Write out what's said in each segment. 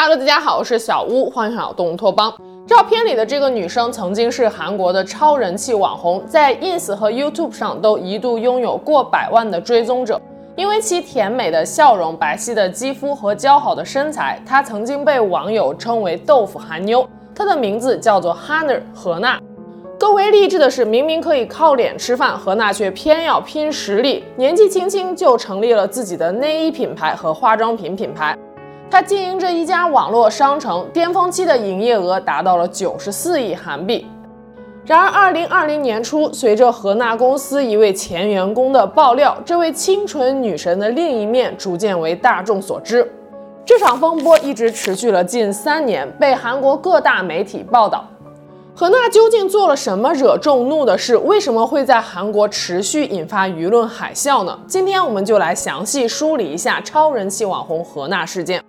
Hello，大家好，我是小屋，欢迎来到动物托邦。照片里的这个女生曾经是韩国的超人气网红，在 Ins 和 YouTube 上都一度拥有过百万的追踪者。因为其甜美的笑容、白皙的肌肤和姣好的身材，她曾经被网友称为“豆腐韩妞”。她的名字叫做 Hanna 何娜。更为励志的是，明明可以靠脸吃饭，何娜却偏要拼实力，年纪轻轻就成立了自己的内衣品牌和化妆品品牌。他经营着一家网络商城，巅峰期的营业额达到了九十四亿韩币。然而，二零二零年初，随着何娜公司一位前员工的爆料，这位清纯女神的另一面逐渐为大众所知。这场风波一直持续了近三年，被韩国各大媒体报道。何娜究竟做了什么惹众怒的事？为什么会在韩国持续引发舆论海啸呢？今天我们就来详细梳理一下超人气网红何娜事件。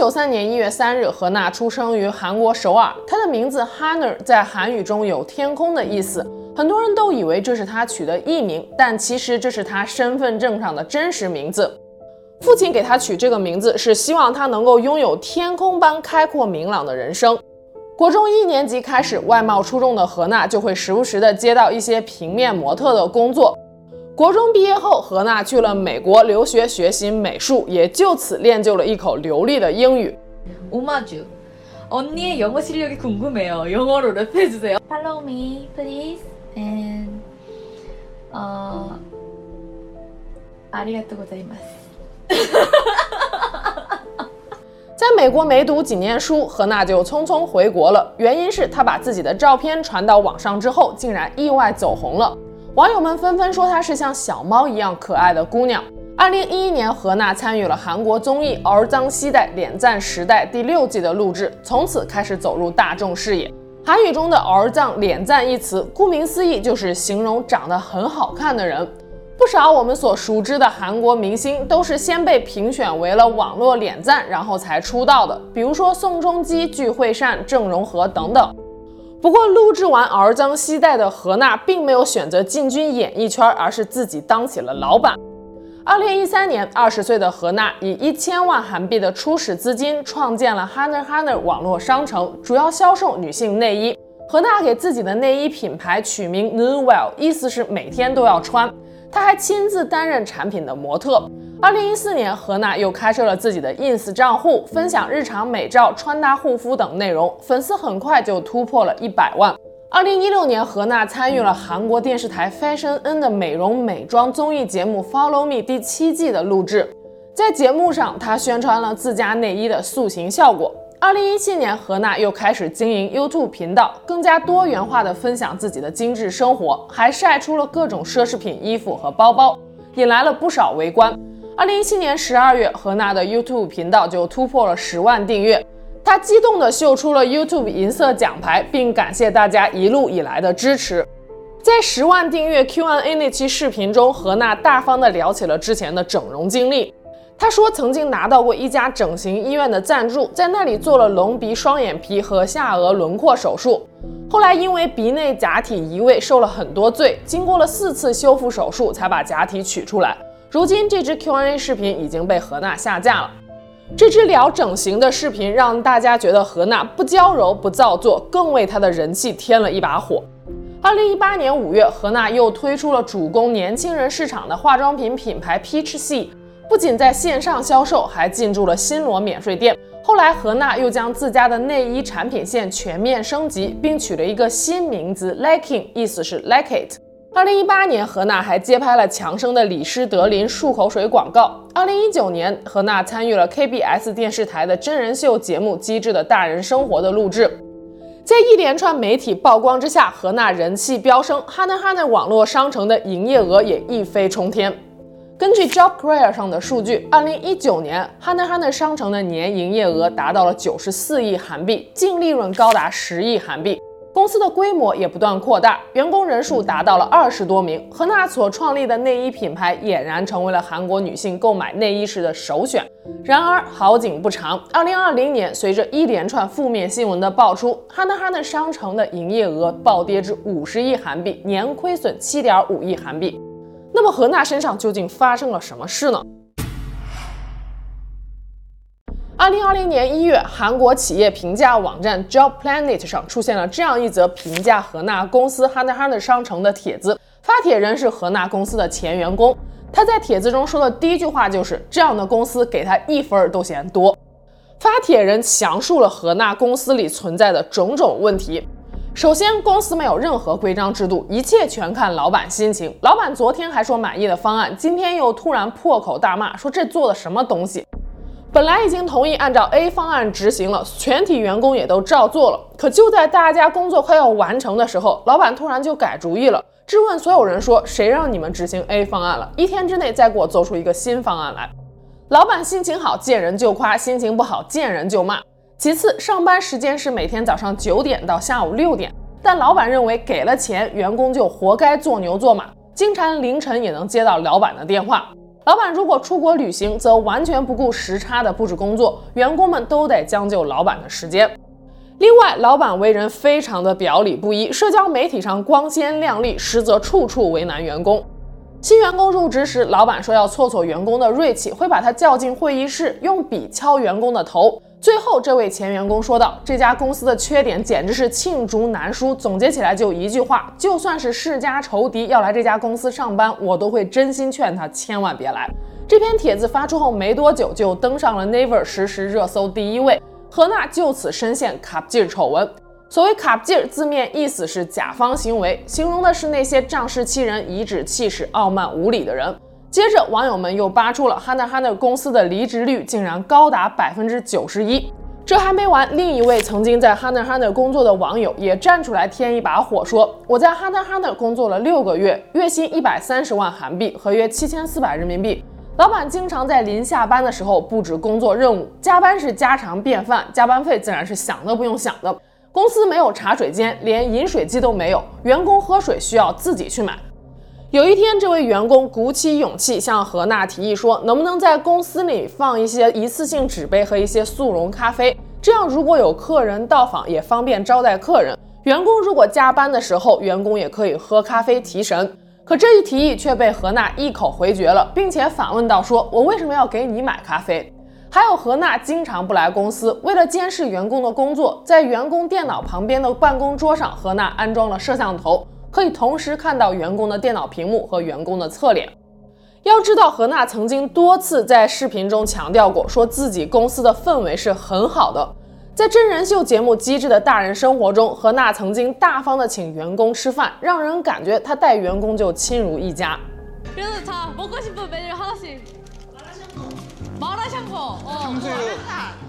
九三年一月三日，何娜出生于韩国首尔。她的名字 Hanna 在韩语中有天空的意思，很多人都以为这是她取的艺名，但其实这是她身份证上的真实名字。父亲给她取这个名字是希望她能够拥有天空般开阔明朗的人生。国中一年级开始，外貌出众的何娜就会时不时的接到一些平面模特的工作。国中毕业后，何娜去了美国留学学习美术，也就此练就了一口流利的英语。오마주언니의영어실력이궁금해요영어로랩해주세요 Follow me, please. And, uh, 아리가또ございます。在美国没读几年书，何娜就匆匆回国了。原因是她把自己的照片传到网上之后，竟然意外走红了。 网友们纷纷说她是像小猫一样可爱的姑娘。二零一一年，何娜参与了韩国综艺《儿脏西代脸赞时代》第六季的录制，从此开始走入大众视野。韩语中的“儿脏脸赞”一词，顾名思义就是形容长得很好看的人。不少我们所熟知的韩国明星都是先被评选为了网络脸赞，然后才出道的，比如说宋仲基、具惠善、郑容和等等。不过，录制完《儿将西代》的何娜并没有选择进军演艺圈，而是自己当起了老板。二零一三年，二十岁的何娜以一千万韩币的初始资金创建了 Hanna Hanna 网络商城，主要销售女性内衣。何娜给自己的内衣品牌取名 Noovelle，意思是每天都要穿。她还亲自担任产品的模特。二零一四年，何娜又开设了自己的 Ins 账户，分享日常美照、穿搭、护肤等内容，粉丝很快就突破了一百万。二零一六年，何娜参与了韩国电视台 Fashion N 的美容美妆综艺节目 Follow Me 第七季的录制，在节目上，她宣传了自家内衣的塑形效果。二零一七年，何娜又开始经营 YouTube 频道，更加多元化的分享自己的精致生活，还晒出了各种奢侈品衣服和包包，引来了不少围观。二零一七年十二月，何娜的 YouTube 频道就突破了十万订阅，她激动地秀出了 YouTube 银色奖牌，并感谢大家一路以来的支持。在十万订阅 Q&A 那期视频中，何娜大方地聊起了之前的整容经历。她说，曾经拿到过一家整形医院的赞助，在那里做了隆鼻、双眼皮和下颚轮廓手术。后来因为鼻内假体移位受了很多罪，经过了四次修复手术才把假体取出来。如今这支 Q&A 视频已经被何娜下架了。这支聊整形的视频让大家觉得何娜不娇柔不造作，更为她的人气添了一把火。二零一八年五月，何娜又推出了主攻年轻人市场的化妆品品牌 Peach C，不仅在线上销售，还进驻了新罗免税店。后来，何娜又将自家的内衣产品线全面升级，并取了一个新名字 Liking，意思是 Like It。二零一八年，何娜还接拍了强生的李施德林漱口水广告。二零一九年，何娜参与了 KBS 电视台的真人秀节目《机智的大人生活》的录制。在一连串媒体曝光之下，何娜人气飙升，Hannahana 网络商城的营业额也一飞冲天。根据 Job Creator 上的数据，二零一九年 Hannahana 商城的年营业额达到了九十四亿韩币，净利润高达十亿韩币。公司的规模也不断扩大，员工人数达到了二十多名。何娜所创立的内衣品牌俨然成为了韩国女性购买内衣时的首选。然而好景不长，二零二零年随着一连串负面新闻的爆出哈娜哈娜商城的营业额暴跌至五十亿韩币，年亏损七点五亿韩币。那么何娜身上究竟发生了什么事呢？二零二零年一月，韩国企业评价网站 Job Planet 上出现了这样一则评价荷娜公司 Hunter x Hunter 商城的帖子。发帖人是荷娜公司的前员工，他在帖子中说的第一句话就是：“这样的公司给他一分都嫌多。”发帖人详述了荷娜公司里存在的种种问题。首先，公司没有任何规章制度，一切全看老板心情。老板昨天还说满意的方案，今天又突然破口大骂，说这做的什么东西。本来已经同意按照 A 方案执行了，全体员工也都照做了。可就在大家工作快要完成的时候，老板突然就改主意了，质问所有人说：“谁让你们执行 A 方案了？一天之内再给我做出一个新方案来。”老板心情好，见人就夸；心情不好，见人就骂。其次，上班时间是每天早上九点到下午六点，但老板认为给了钱，员工就活该做牛做马，经常凌晨也能接到老板的电话。老板如果出国旅行，则完全不顾时差的布置工作，员工们都得将就老板的时间。另外，老板为人非常的表里不一，社交媒体上光鲜亮丽，实则处处为难员工。新员工入职时，老板说要挫挫员工的锐气，会把他叫进会议室，用笔敲员工的头。最后，这位前员工说道：“这家公司的缺点简直是罄竹难书，总结起来就一句话：就算是世家仇敌要来这家公司上班，我都会真心劝他千万别来。”这篇帖子发出后没多久，就登上了 Naver 实时热搜第一位，何娜就此深陷卡普劲丑闻。所谓卡普劲，字面意思是甲方行为，形容的是那些仗势欺人、颐指气使、傲慢无礼的人。接着，网友们又扒出了 Hunter x Hunter 公司的离职率竟然高达百分之九十一。这还没完，另一位曾经在 Hunter x Hunter 工作的网友也站出来添一把火，说：“我在 Hunter x Hunter 工作了六个月，月薪一百三十万韩币，合约七千四百人民币。老板经常在临下班的时候布置工作任务，加班是家常便饭，加班费自然是想都不用想的。公司没有茶水间，连饮水机都没有，员工喝水需要自己去买。”有一天，这位员工鼓起勇气向何娜提议说：“能不能在公司里放一些一次性纸杯和一些速溶咖啡？这样如果有客人到访，也方便招待客人。员工如果加班的时候，员工也可以喝咖啡提神。”可这一提议却被何娜一口回绝了，并且反问道：“说我为什么要给你买咖啡？”还有，何娜经常不来公司，为了监视员工的工作，在员工电脑旁边的办公桌上，何娜安装了摄像头。可以同时看到员工的电脑屏幕和员工的侧脸。要知道，何娜曾经多次在视频中强调过，说自己公司的氛围是很好的。在真人秀节目《机智的大人生活》中，何娜曾经大方的请员工吃饭，让人感觉她待员工就亲如一家。麻辣香锅，哦，汤水，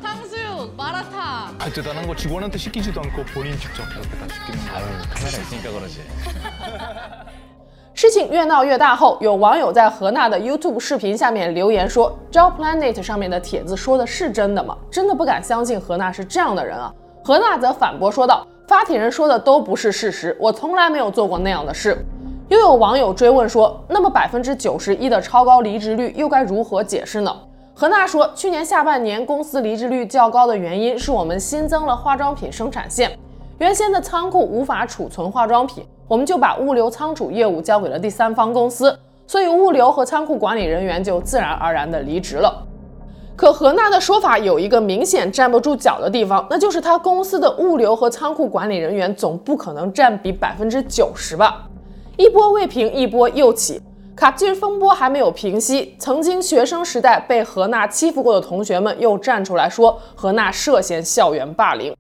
汤水，麻辣烫。啊，대단한거직원한테시키지도않고본인직접이렇게다시키는。 아유카메라있으니까그러지。事情越闹越大后，有网友在荷娜的 YouTube 视频下面留言说：“Job Planet 上面的帖子说的是真的吗？真的不敢相信荷娜是这样的人啊！”荷娜则反驳说道：“发帖人说的都不是事实，我从来没有做过那样的事。”又有网友追问说：“那么百分之九十一的超高离职率又该如何解释呢？” 何娜说，去年下半年公司离职率较高的原因是我们新增了化妆品生产线，原先的仓库无法储存化妆品，我们就把物流仓储业务交给了第三方公司，所以物流和仓库管理人员就自然而然的离职了。可何娜的说法有一个明显站不住脚的地方，那就是她公司的物流和仓库管理人员总不可能占比百分之九十吧？一波未平，一波又起。 갑질风波还没有平息，曾经学生时代被何娜欺负过的同学们又站出来说何娜涉嫌校园霸凌。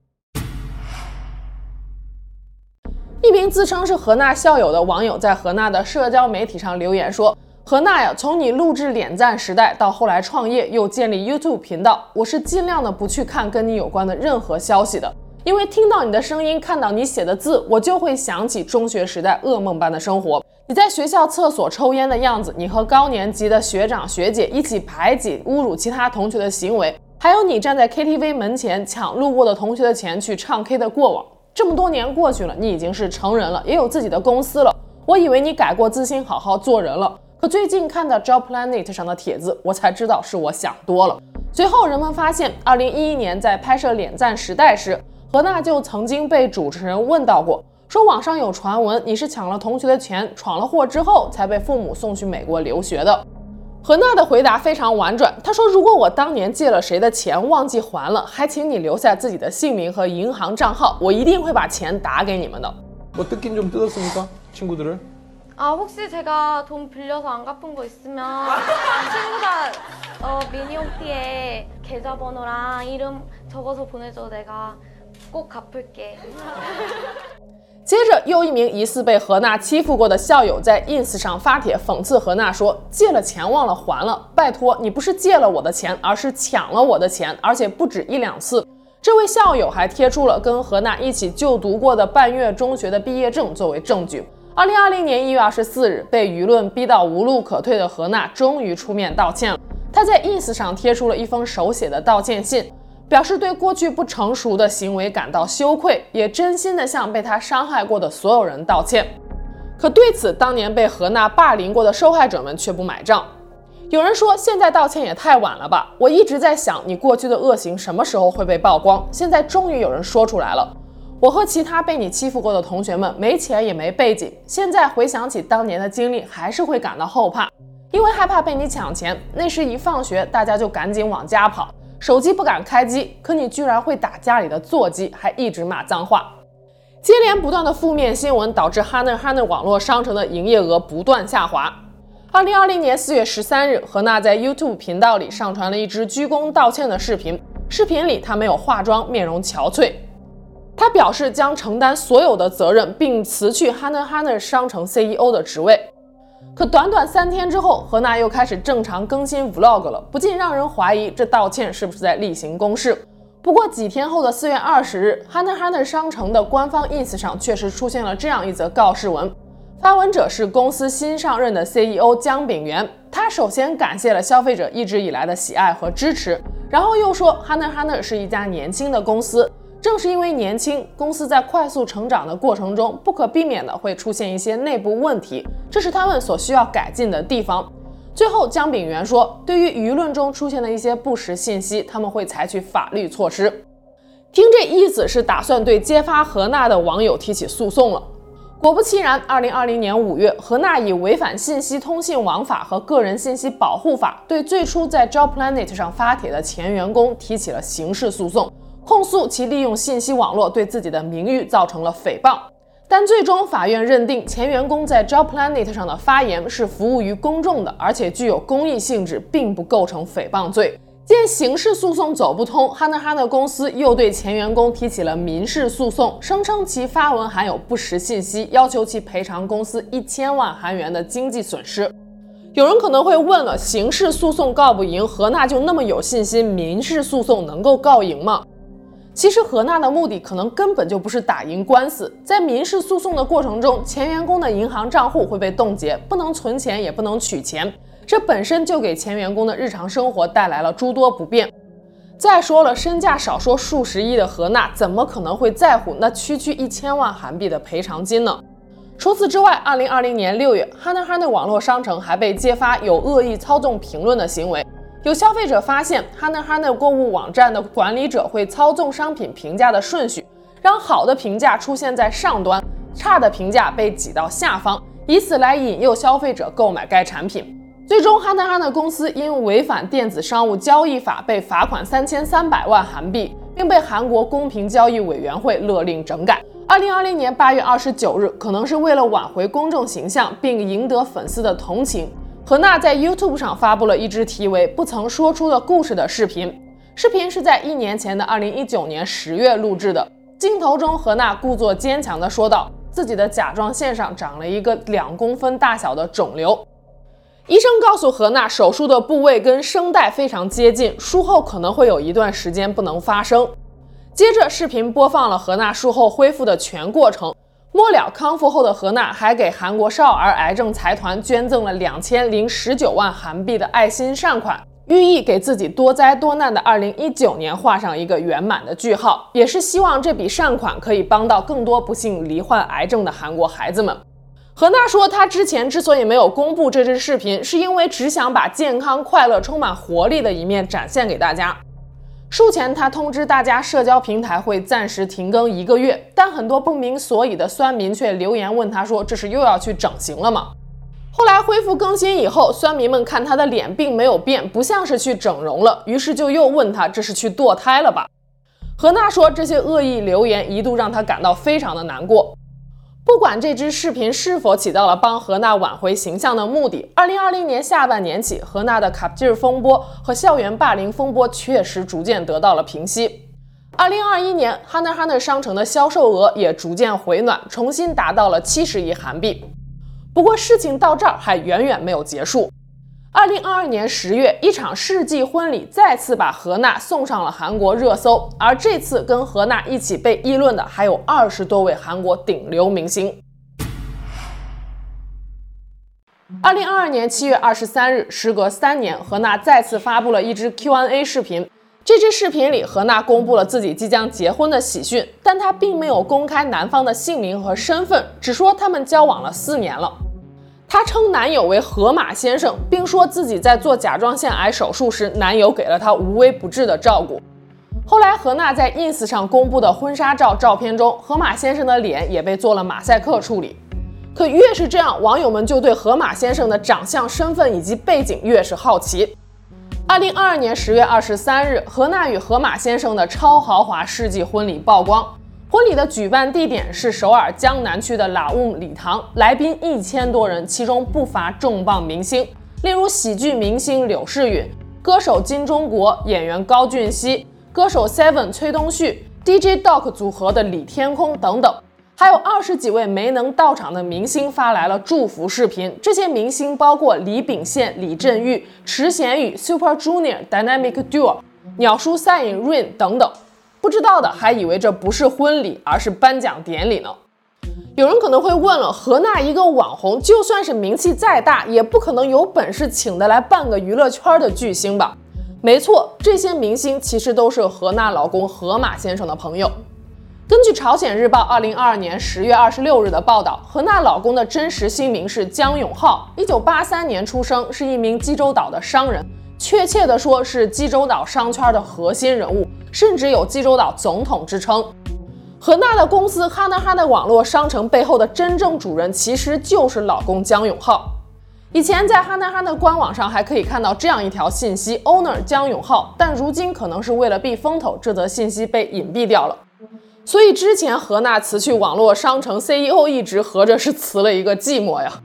一名自称是何娜校友的网友在何娜的社交媒体上留言说：“何娜呀，从你录制脸赞时代到后来创业又建立 YouTube 频道，我是尽量的不去看跟你有关的任何消息的，因为听到你的声音，看到你写的字，我就会想起中学时代噩梦般的生活。”你在学校厕所抽烟的样子，你和高年级的学长学姐一起排挤、侮辱其他同学的行为，还有你站在 KTV 门前抢路过的同学的钱去唱 K 的过往，这么多年过去了，你已经是成人了，也有自己的公司了。我以为你改过自新，好好做人了。可最近看到 Job Planet 上的帖子，我才知道是我想多了。随后人们发现，二零一一年在拍摄《脸赞时代》时，何娜就曾经被主持人问到过，说网上有传闻你是抢了同学的钱，闯了祸之后才被父母送去美国留学的。何娜的回答非常婉转，她说：“如果我当年借了谁的钱忘记还了，还请你留下自己的姓名和银行账号，我一定会把钱打给你们的。”我뜯긴좀뜯었습니까친구들을 아 혹시 제가 돈 빌려서 안 갚은 거 있으면 친구가 어 미니홈피에 계좌번호랑 이름 적어서 보내줘 내가 꼭 갚을게 接着，又一名疑似被何娜欺负过的校友在 ins 上发帖讽刺何娜说：“借了钱忘了还了，拜托你不是借了我的钱，而是抢了我的钱，而且不止一两次。”这位校友还贴出了跟何娜一起就读过的半月中学的毕业证作为证据。二零二零年一月二十四日，被舆论逼到无路可退的何娜终于出面道歉了。她在 ins 上贴出了一封手写的道歉信。表示对过去不成熟的行为感到羞愧，也真心的向被他伤害过的所有人道歉。可对此，当年被何娜霸凌过的受害者们却不买账。有人说，现在道歉也太晚了吧？我一直在想，你过去的恶行什么时候会被曝光？现在终于有人说出来了。我和其他被你欺负过的同学们，没钱也没背景，现在回想起当年的经历，还是会感到后怕，因为害怕被你抢钱。那时一放学，大家就赶紧往家跑。手机不敢开机，可你居然会打家里的座机，还一直骂脏话。接连不断的负面新闻导致 Hunter Hunter 网络商城的营业额不断下滑。二零二零年四月十三日，何娜在 YouTube 频道里上传了一支鞠躬道歉的视频。视频里她没有化妆，面容憔悴。她表示将承担所有的责任，并辞去 Hunter Hunter 商城 CEO 的职位。可短短三天之后，何娜又开始正常更新 Vlog 了，不禁让人怀疑这道歉是不是在例行公事。不过几天后的四月二十日，Hunter Hunter 商城的官方 ins 上确实出现了这样一则告示文，发文者是公司新上任的 CEO 姜炳元。他首先感谢了消费者一直以来的喜爱和支持，然后又说 Hunter Hunter 是一家年轻的公司。正是因为年轻，公司在快速成长的过程中，不可避免的会出现一些内部问题，这是他们所需要改进的地方。最后，姜炳元说，对于舆论中出现的一些不实信息，他们会采取法律措施。听这意思是打算对揭发何娜的网友提起诉讼了。果不其然，二零二零年五月，何娜以违反信息通信网法和个人信息保护法，对最初在 Job Planet 上发帖的前员工提起了刑事诉讼。控诉其利用信息网络对自己的名誉造成了诽谤，但最终法院认定前员工在 Job Planet 上的发言是服务于公众的，而且具有公益性质，并不构成诽谤罪。见刑事诉讼走不通，Hunter Hunter 公司又对前员工提起了民事诉讼，声称其发文含有不实信息，要求其赔偿公司一千万韩元的经济损失。有人可能会问了：刑事诉讼告不赢，何娜就那么有信心，民事诉讼能够告赢吗？其实何娜的目的可能根本就不是打赢官司，在民事诉讼的过程中，前员工的银行账户会被冻结，不能存钱，也不能取钱，这本身就给前员工的日常生活带来了诸多不便。再说了，身价少说数十亿的何娜，怎么可能会在乎那区区一千万韩币的赔偿金呢？除此之外，二零二零年六月，Hunter Hunter 网络商城还被揭发有恶意操纵评论的行为。有消费者发现，Hunter Hunter 购物网站的管理者会操纵商品评价的顺序，让好的评价出现在上端，差的评价被挤到下方，以此来引诱消费者购买该产品。最终，Hunter Hunter 公司因违反电子商务交易法被罚款三千三百万韩币，并被韩国公平交易委员会勒令整改。二零二零年八月二十九日，可能是为了挽回公众形象并赢得粉丝的同情。何娜在 YouTube 上发布了一支题为“不曾说出的故事”的视频。视频是在一年前的二零一九年十月录制的。镜头中，何娜故作坚强地说道：“自己的甲状腺上长了一个两公分大小的肿瘤。”医生告诉何娜，手术的部位跟声带非常接近，术后可能会有一段时间不能发声。接着，视频播放了何娜术后恢复的全过程。末了康复后的何娜还给韩国少儿癌症财团捐赠了两千零十九万韩币的爱心善款，寓意给自己多灾多难的2019年画上一个圆满的句号，也是希望这笔善款可以帮到更多不幸罹患癌症的韩国孩子们。何娜说，她之前之所以没有公布这支视频，是因为只想把健康、快乐、充满活力的一面展现给大家。术前，他通知大家社交平台会暂时停更一个月，但很多不明所以的酸民却留言问他说：“这是又要去整形了吗？”后来恢复更新以后，酸民们看他的脸并没有变，不像是去整容了，于是就又问他：“这是去堕胎了吧？”何娜说，这些恶意留言一度让她感到非常的难过。不管这支视频是否起到了帮何娜挽回形象的目的，二零二零年下半年起，何娜的갑질风波和校园霸凌风波确实逐渐得到了平息。二零二一年，Hunter Hunter 商城的销售额也逐渐回暖，重新达到了七十亿韩币。不过，事情到这儿还远远没有结束。二零二二年十月，一场世纪婚礼再次把何娜送上了韩国热搜，而这次跟何娜一起被议论的还有二十多位韩国顶流明星。二零二二年七月二十三日，时隔三年，何娜再次发布了一支 Q&A 视频。这支视频里，何娜公布了自己即将结婚的喜讯，但她并没有公开男方的姓名和身份，只说他们交往了四年了。她称男友为河马先生，并说自己在做甲状腺癌手术时，男友给了她无微不至的照顾。后来，何娜在 ins 上公布的婚纱照照片中，河马先生的脸也被做了马赛克处理。可越是这样，网友们就对河马先生的长相、身份以及背景越是好奇。二零二二年十月二十三日，何娜与河马先生的超豪华世纪婚礼曝光。婚礼的举办地点是首尔江南区的拉乌姆礼堂，来宾一千多人，其中不乏重磅明星，例如喜剧明星柳世允、歌手金钟国、演员高俊熙、歌手 Seven 崔东旭、DJ Doc 组合的李天空等等，还有二十几位没能到场的明星发来了祝福视频。这些明星包括李秉宪、李振玉、池贤宇、Super Junior、Dynamic Duo、鸟叔赛颖 Rain 等等。不知道的还以为这不是婚礼，而是颁奖典礼呢。有人可能会问了：何娜一个网红，就算是名气再大，也不可能有本事请得来半个娱乐圈的巨星吧？没错，这些明星其实都是何娜老公河马先生的朋友。根据朝鲜日报二零二二年十月二十六日的报道，何娜老公的真实姓名是姜永浩，一九八三年出生，是一名济州岛的商人。确切的说，是济州岛商圈的核心人物，甚至有济州岛总统之称。何娜的公司哈娜哈的网络商城背后的真正主人，其实就是老公姜永浩。以前在哈娜哈的官网上还可以看到这样一条信息：Owner 姜永浩，但如今可能是为了避风头，这则信息被隐蔽掉了。所以之前何娜辞去网络商城 CEO 一职，合着是辞了一个寂寞呀。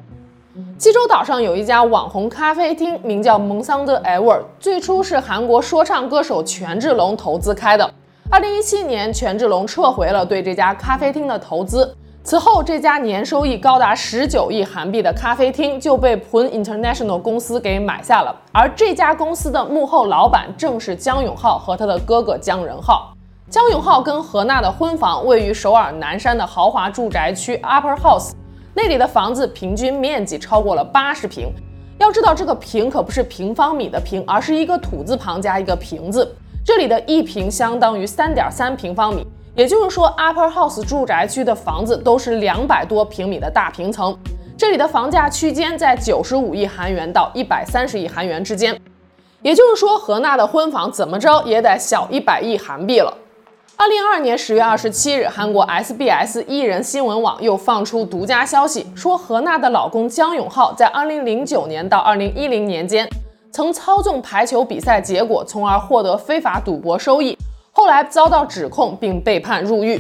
济州岛上有一家网红咖啡厅，名叫蒙桑德艾沃尔，最初是韩国说唱歌手权志龙投资开的。二零一七年，权志龙撤回了对这家咖啡厅的投资。此后，这家年收益高达十九亿韩币的咖啡厅就被 Pun International 公司给买下了。而这家公司的幕后老板正是姜永浩和他的哥哥姜仁浩。姜永浩跟何娜的婚房位于首尔南山的豪华住宅区 Upper House。那里的房子平均面积超过了八十平，要知道这个平可不是平方米的平，而是一个土字旁加一个平字。这里的一平相当于三点三平方米，也就是说，Upper House 住宅区的房子都是两百多平米的大平层。这里的房价区间在九十五亿韩元到一百三十亿韩元之间，也就是说，何娜的婚房怎么着也得小一百亿韩币了。二零二二年十月二十七日，韩国 SBS 艺人新闻网又放出独家消息，说何娜的老公姜永浩在二零零九年到二零一零年间，曾操纵排球比赛结果，从而获得非法赌博收益，后来遭到指控并被判入狱。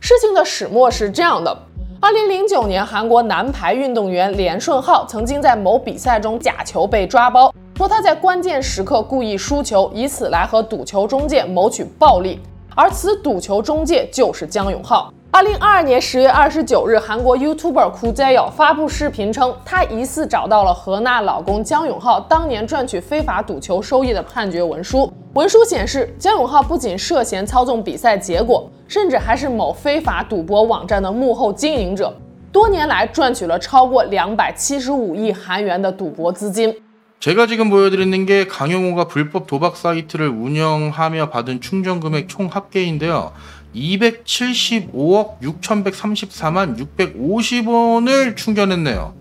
事情的始末是这样的：二零零九年，韩国男排运动员连顺浩曾经在某比赛中假球被抓包，说他在关键时刻故意输球，以此来和赌球中介谋取暴利。而此赌球中介就是姜永浩。二零二二年十月二十九日，韩国 YouTuber 酷在友发布视频称，他疑似找到了何娜老公姜永浩当年赚取非法赌球收益的判决文书。文书显示，姜永浩不仅涉嫌操纵比赛结果，甚至还是某非法赌博网站的幕后经营者，多年来赚取了超过两百七十五亿韩元的赌博资金。 제가 지금 보여드리는 게 강용호가 불법 도박 사이트를 운영하며 받은 충전 금액 총 합계인데요. 275억 6,134만 650원을 충전했네요.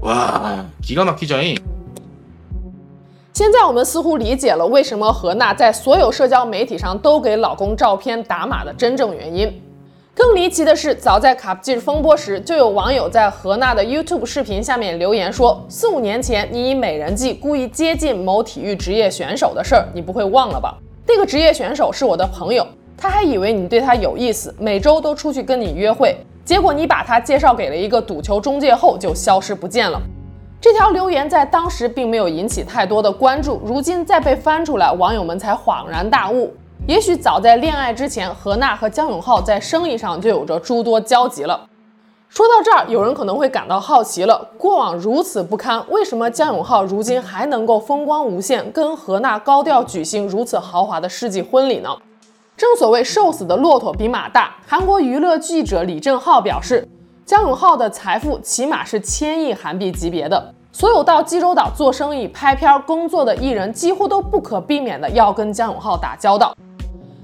와, 기가 막히자잉. 现在我们似乎理解了为什么何娜在所有社交媒体上都给老公照片打码的真正原因。 更离奇的是，早在卡布奇风波时，就有网友在何娜的 YouTube 视频下面留言说：“四五年前你以美人计故意接近某体育职业选手的事儿，你不会忘了吧？那个职业选手是我的朋友，他还以为你对他有意思，每周都出去跟你约会，结果你把他介绍给了一个赌球中介后就消失不见了。”这条留言在当时并没有引起太多的关注，如今再被翻出来，网友们才恍然大悟。也许早在恋爱之前，何娜和姜永浩在生意上就有着诸多交集了。说到这儿，有人可能会感到好奇了：过往如此不堪，为什么姜永浩如今还能够风光无限，跟何娜高调举行如此豪华的世纪婚礼呢？正所谓瘦死的骆驼比马大，韩国娱乐记者李正浩表示。姜永浩的财富起码是千亿韩币级别的，所有到济州岛做生意、拍片、工作的艺人，几乎都不可避免的要跟姜永浩打交道。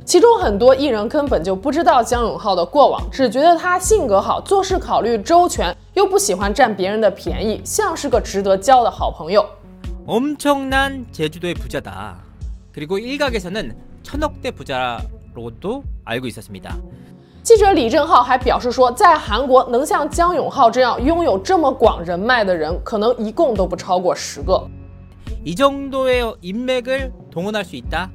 其中很多艺人根本就不知道姜永浩的过往，只觉得他性格好，做事考虑周全，又不喜欢占别人的便宜，像是个值得交的好朋友。엄청난제주도의부자다그리고일각에서는천억대부자로도알고있었습니다记者李正浩还表示说，在韩国能像姜永浩这样拥有这么广人脉的人，可能一共都不超过十个。이정도의인맥을동원할수있다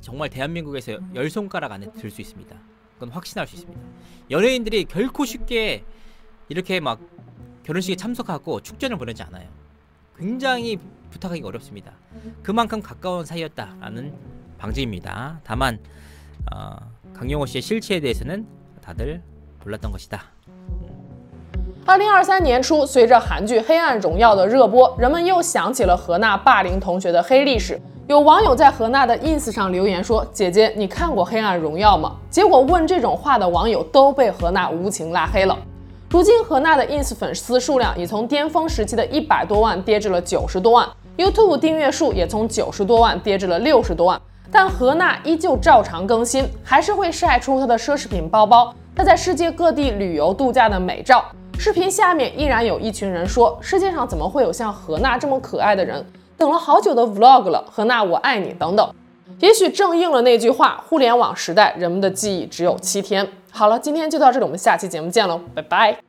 정말대한민국에서열손가락안에들수있습니다그건확신할수있습니다연예인들이결코쉽게이렇게막결혼식에참석하고축전을보내지않아요굉장히부탁하기가어렵습니다그만큼가까운사이였다라는방증입니다다만 어, 강용호 씨의 실체에 대해서는 다들 몰랐던 것이다. 二零二三年初，随着韩剧《黑暗荣耀》的热播，人们又想起了何娜霸凌同学的黑历史。 有网友在何娜的 ins 上留言说：“姐姐，你看过《黑暗荣耀》吗？”结果问这种话的网友都被何娜无情拉黑了。如今，何娜的 ins 粉丝数量已从巅峰时期的一百多万跌至了九十多万，YouTube 订阅数也从九十多万跌至了六十多万。但何娜依旧照常更新，还是会晒出她的奢侈品包包，她在世界各地旅游度假的美照。视频下面依然有一群人说：“世界上怎么会有像何娜这么可爱的人？等了好久的 Vlog 了，何娜我爱你等等。”也许正应了那句话：互联网时代，人们的记忆只有七天。好了，今天就到这里，我们下期节目见喽，拜拜。